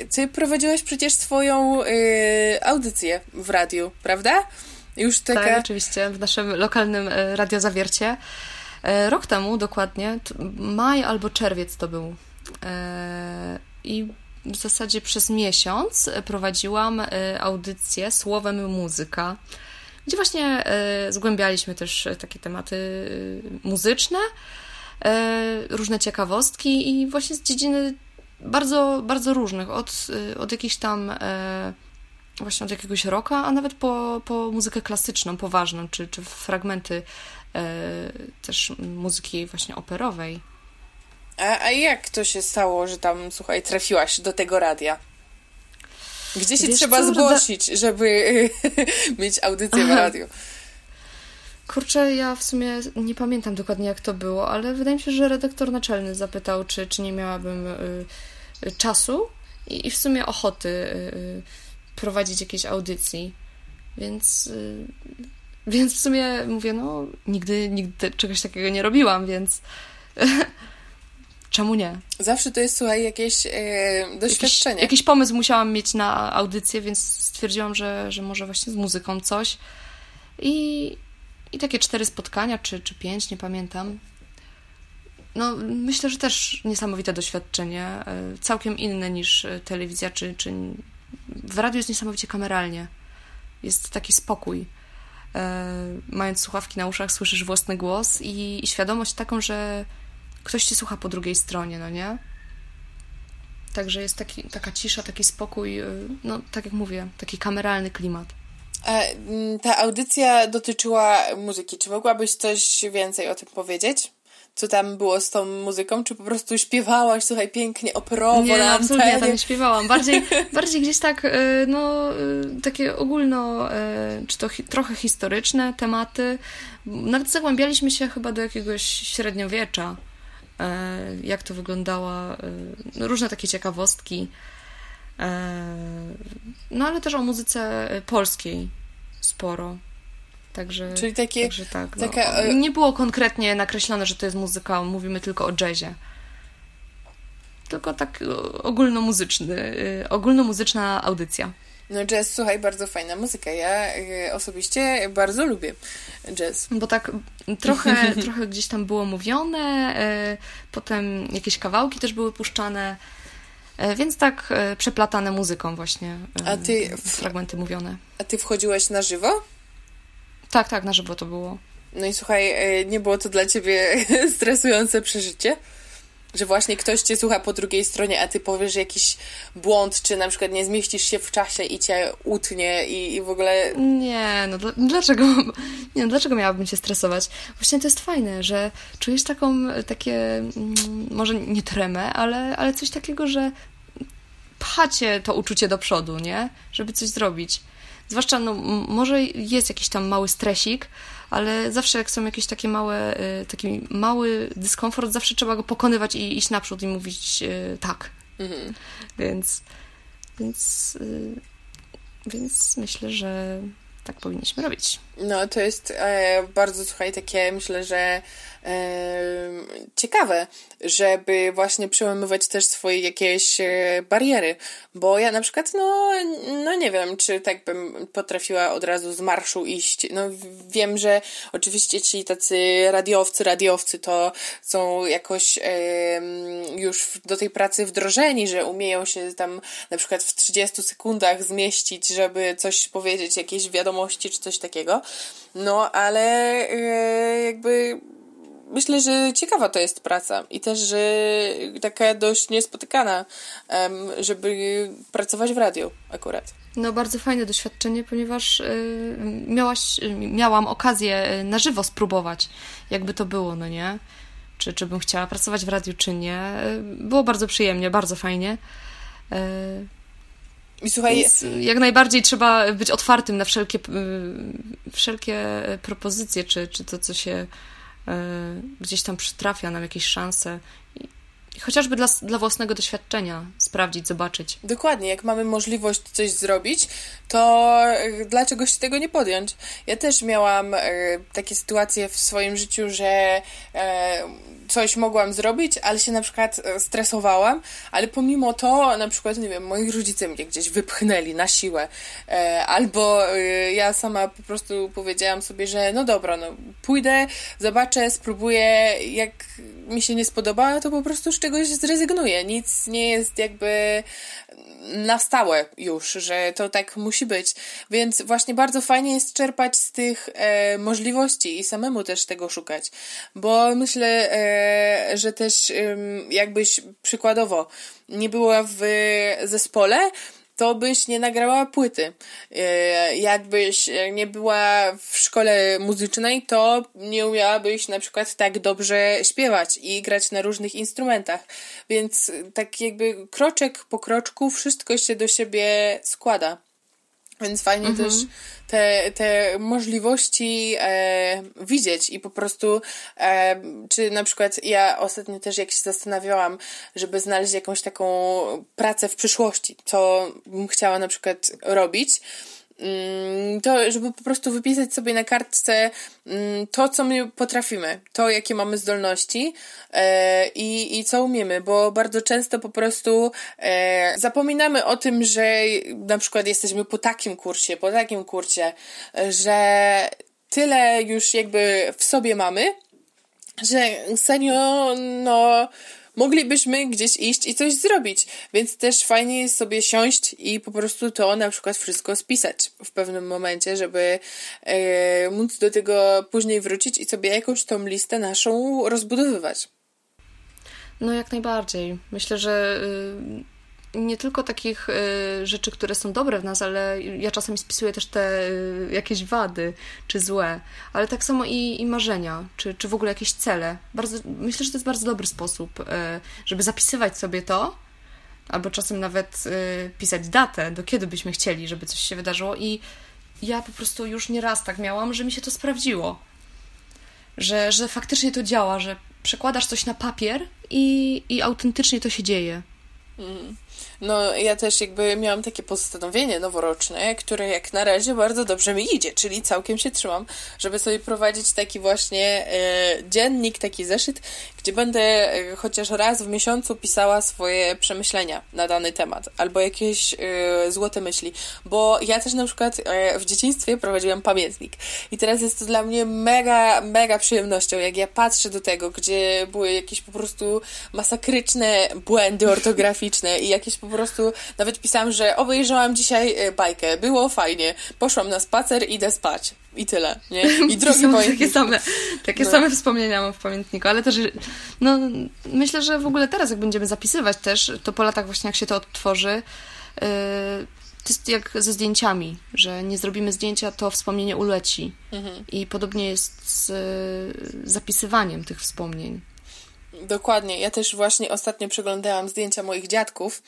y, ty prowadziłaś przecież swoją y, audycję w radiu, prawda? Już taka... Tak, oczywiście, w naszym lokalnym e, radiozawiercie. E, rok temu dokładnie, maj albo czerwiec to był. I w zasadzie przez miesiąc prowadziłam e, audycję Słowem Muzyka, gdzie właśnie e, zgłębialiśmy też takie tematy e, muzyczne, różne ciekawostki i właśnie z dziedziny bardzo, bardzo różnych, od, od jakichś tam właśnie od jakiegoś roka, a nawet po, po muzykę klasyczną, poważną, czy, czy fragmenty też muzyki właśnie operowej. A, a jak to się stało, że tam, słuchaj, trafiłaś do tego radia? Gdzie się Wiesz trzeba co, zgłosić, żeby mieć audycję Aha. w radiu? Kurczę, ja w sumie nie pamiętam dokładnie jak to było, ale wydaje mi się, że redaktor naczelny zapytał, czy, czy nie miałabym y, y, czasu i, i, w sumie ochoty y, y prowadzić jakieś audycji. Więc, y, więc w sumie mówię, no nigdy, nigdy czegoś takiego nie robiłam, więc Czemu nie? Zawsze to jest, słuchaj, jakieś e, doświadczenie. Jakiś, jakiś, pomysł musiałam mieć na audycję, więc stwierdziłam, że, że może właśnie z muzyką coś. I, i takie cztery spotkania, czy, czy pięć, nie pamiętam. No, myślę, że też niesamowite doświadczenie. E, całkiem inne niż telewizja, czy, czy w radiu jest niesamowicie kameralnie. Jest taki spokój. E, mając słuchawki na uszach, słyszysz własny głos i, i świadomość taką, że ktoś cię słucha po drugiej stronie, no nie? Także jest taki, taka cisza, taki spokój, y, no tak jak mówię, taki kameralny klimat. Mm, ta audycja dotyczyła muzyki. Czy mogłabyś coś więcej o tym powiedzieć? Co tam było z tą muzyką? Czy po prostu śpiewałaś, słuchaj, pięknie, operowo nie, na absolutnie ja tam nie śpiewałam. Bardziej, bardziej gdzieś tak, y, no, y, takie ogólno, czy to hi trochę historyczne tematy. Nawet zagłębialiśmy się chyba do jakiegoś średniowiecza. E, jak to wyglądało, e, no, różne takie ciekawostki. E, no ale też o muzyce polskiej sporo. Także, Czyli takie, także tak. No, taka... Nie było konkretnie nakreślone, że to jest muzyka, mówimy tylko o jazzie. Tylko tak ogólnomuzyczny, ogólnomuzyczna audycja. No jazz, słuchaj, bardzo fajna muzyka. Ja y, osobiście bardzo lubię jazz. Bo tak trochę, trochę gdzieś tam było mówione, y, potem jakieś kawałki też były puszczane, więc tak przeplatane muzyką właśnie a ty, fragmenty mówione. A ty wchodziłaś na żywo? Tak, tak, na żywo to było. No i słuchaj, nie było to dla ciebie stresujące przeżycie? Że właśnie ktoś cię słucha po drugiej stronie, a ty powiesz jakiś błąd, czy na przykład nie zmieścisz się w czasie i cię utnie i, i w ogóle... Nie, no dlaczego, nie, no dlaczego miałabym się stresować? Właśnie to jest fajne, że czujesz taką, takie, mm, może nie tremę, ale, ale coś takiego, że pchacie to uczucie do przodu, nie? Żeby coś zrobić. Zwłaszcza, no, może jest jakiś tam mały stresik, ale zawsze jak są jakieś takie małe, y, taki mały dyskomfort, zawsze trzeba go pokonywać i iść naprzód i mówić y, tak. Mhm. Więc, więc, y, więc myślę, że tak powinniśmy robić. No, to jest e, bardzo, słuchaj, takie myślę, że ciekawe, żeby właśnie przełamywać też swoje jakieś e, bariery, bo ja na przykład, no, no nie wiem, czy tak bym potrafiła od razu z marszu iść. No wiem, że oczywiście ci tacy radiowcy, radiowcy to są jakoś już do tej pracy wdrożeni, że umieją się tam na przykład w 30 sekundach zmieścić, żeby coś powiedzieć, jakieś wiadomości czy coś takiego. No, ale e, jakby myślę, że ciekawa to jest praca i też, że taka dość niespotykana, żeby pracować w radiu akurat. No, bardzo fajne doświadczenie, ponieważ y, miałaś, miałam okazję y, na żywo spróbować, jakby to było, no nie? Czy, czy bym chciała pracować w radiu, czy nie. Y, było bardzo przyjemnie, bardzo fajnie. I słuchaj, Więc jak najbardziej trzeba być otwartym na wszelkie, wszelkie propozycje, czy, czy to, co się gdzieś tam przytrafia nam jakieś szanse. Chociażby dla, dla własnego doświadczenia sprawdzić, zobaczyć. Dokładnie, jak mamy możliwość coś zrobić, to e, dlaczego się tego nie podjąć? Ja też miałam e, takie sytuacje w swoim życiu, że coś mogłam zrobić, ale się na przykład e, stresowałam, ale pomimo to, na przykład, nie wiem, moi rodzice mnie gdzieś wypchnęli na siłę, e, albo e, ja sama po prostu powiedziałam sobie, że no dobra, no pójdę, zobaczę, spróbuję, jak mi się nie spodoba, to po prostu z czegoś zrezygnuję. Nic nie jest jakby na stałe już, że to tak musi być. Więc właśnie bardzo fajnie jest czerpać z tych e, możliwości i samemu też tego szukać. Bo myślę, e, że też e, jakbyś przykładowo nie była w zespole, to byś nie nagrała płyty. E, jakbyś nie była w szkole muzycznej, to nie umiałabyś na przykład tak dobrze śpiewać i grać na różnych instrumentach. Więc tak jakby kroczek po kroczku wszystko się do siebie składa. Więc fajnie mhm. też te, te możliwości e, widzieć i po prostu, e, czy na przykład ja ostatnio też jak się zastanawiałam, żeby znaleźć jakąś taką pracę w przyszłości, co bym chciała na przykład robić, to żeby po prostu wypisać sobie na kartce mm, to, co my potrafimy, to, jakie mamy zdolności e, i, i co umiemy, bo bardzo często po prostu e, zapominamy o tym, że na przykład jesteśmy po takim kursie, po takim kursie, że tyle już jakby w sobie mamy, że serio, no moglibyśmy gdzieś iść i coś zrobić. Więc też fajnie jest sobie siąść i po prostu to na przykład wszystko spisać w pewnym momencie, żeby e, móc do tego później wrócić i sobie jakąś tą listę naszą rozbudowywać. No jak najbardziej. Myślę, że y, nie tylko takich y, rzeczy, które są dobre w nas, ale ja czasami spisuję też te y, jakieś wady czy złe, ale tak samo i, i marzenia, czy, czy w ogóle jakieś cele. Bardzo, myślę, że to jest bardzo dobry sposób, y, żeby zapisywać sobie to, albo czasem nawet pisać datę, do kiedy byśmy chcieli, żeby coś się wydarzyło i ja po prostu już nie raz tak miałam, że mi się to sprawdziło. Że, że faktycznie to działa, że przekładasz coś na papier i, i autentycznie to się dzieje. Mm. No, ja też jakby miałam takie postanowienie noworoczne, które jak na razie bardzo dobrze mi idzie, czyli całkiem się trzymam, żeby sobie prowadzić taki właśnie e, dziennik, taki zeszyt, gdzie będę e, chociaż raz w miesiącu pisała swoje przemyślenia na dany temat, albo jakieś e, złote myśli, bo ja też na przykład e, w dzieciństwie prowadziłam pamiętnik i teraz jest to dla mnie mega, mega przyjemnością, jak ja patrzę do tego, gdzie były jakieś po prostu masakryczne błędy ortograficzne i jakieś po prostu, nawet pisałam, że obejrzałam dzisiaj e, bajkę, było fajnie, poszłam na spacer, idę spać. I tyle, nie? I drogi Takie same, takie no. same wspomnienia mam w pamiętniku, ale też, no, myślę, że w ogóle teraz, jak będziemy zapisywać też, to po latach właśnie jak się to odtworzy, yy, to jest jak ze zdjęciami, że nie zrobimy zdjęcia, to wspomnienie uleci. Mhm. I podobnie jest z zapisywaniem tych wspomnień. Dokładnie. Ja też właśnie ostatnio przeglądałam zdjęcia moich dziadków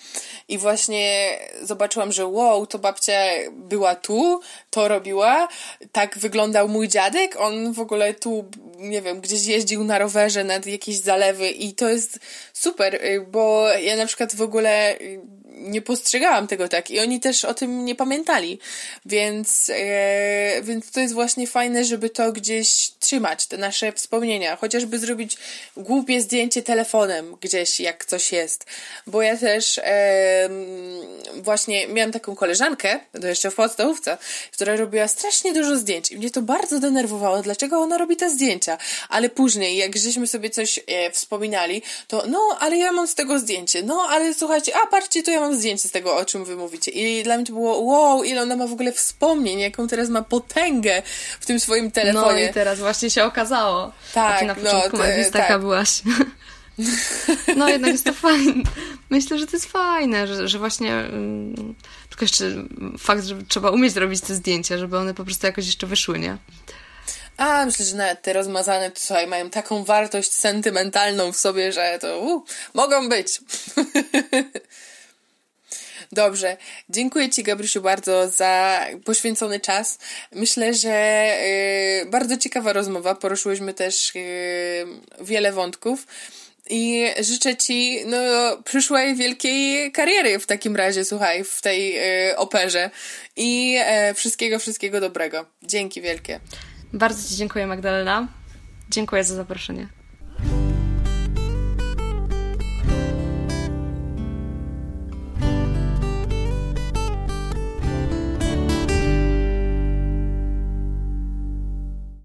i właśnie zobaczyłam, że wow, to babcia była tu, to robiła, tak wyglądał mój dziadek, on w ogóle tu, nie wiem, gdzieś jeździł na rowerze nad jakieś zalewy i to jest super, y, bo ja na przykład w ogóle y, nie postrzegałam tego tak i oni też o tym nie pamiętali, więc, e, więc to jest właśnie fajne, żeby to gdzieś trzymać, te nasze wspomnienia, chociażby zrobić głupie zdjęcie telefonem gdzieś, jak coś jest, bo ja też e, właśnie miałam taką koleżankę, to jeszcze w podstawówce, która robiła strasznie dużo zdjęć i mnie to bardzo denerwowało, dlaczego ona robi te zdjęcia, ale później, jak żeśmy sobie coś e, wspominali, to no, ale ja mam z tego zdjęcie, no, ale słuchajcie, a patrzcie, to ja mam zdjęcie z tego, o czym wy mówicie i dla mnie to było wow, ile ona ma w ogóle wspomnień, jaką teraz ma potęgę w tym swoim telefonie. No i teraz właśnie się okazało. Tak, A ty na no, początku no, te, taka tak. byłaś. No jednak jest to fajne. Myślę, że to jest fajne, że, że właśnie mm, tylko jeszcze fakt, że trzeba umieć zrobić te zdjęcia, żeby one po prostu jakoś jeszcze wyszły, nie? A, myślę, że nawet te rozmazane, to słuchaj, mają taką wartość sentymentalną w sobie, że to uh, mogą być. Dobrze. Dziękuję Ci, Gabrysiu, bardzo za poświęcony czas. Myślę, że y, bardzo ciekawa rozmowa. Poruszyłyśmy też y, wiele wątków. I życzę Ci no, przyszłej wielkiej kariery w takim razie, słuchaj, w tej y, operze. I y, wszystkiego, wszystkiego dobrego. Dzięki wielkie. Bardzo Ci dziękuję, Magdalena. Dziękuję za zaproszenie.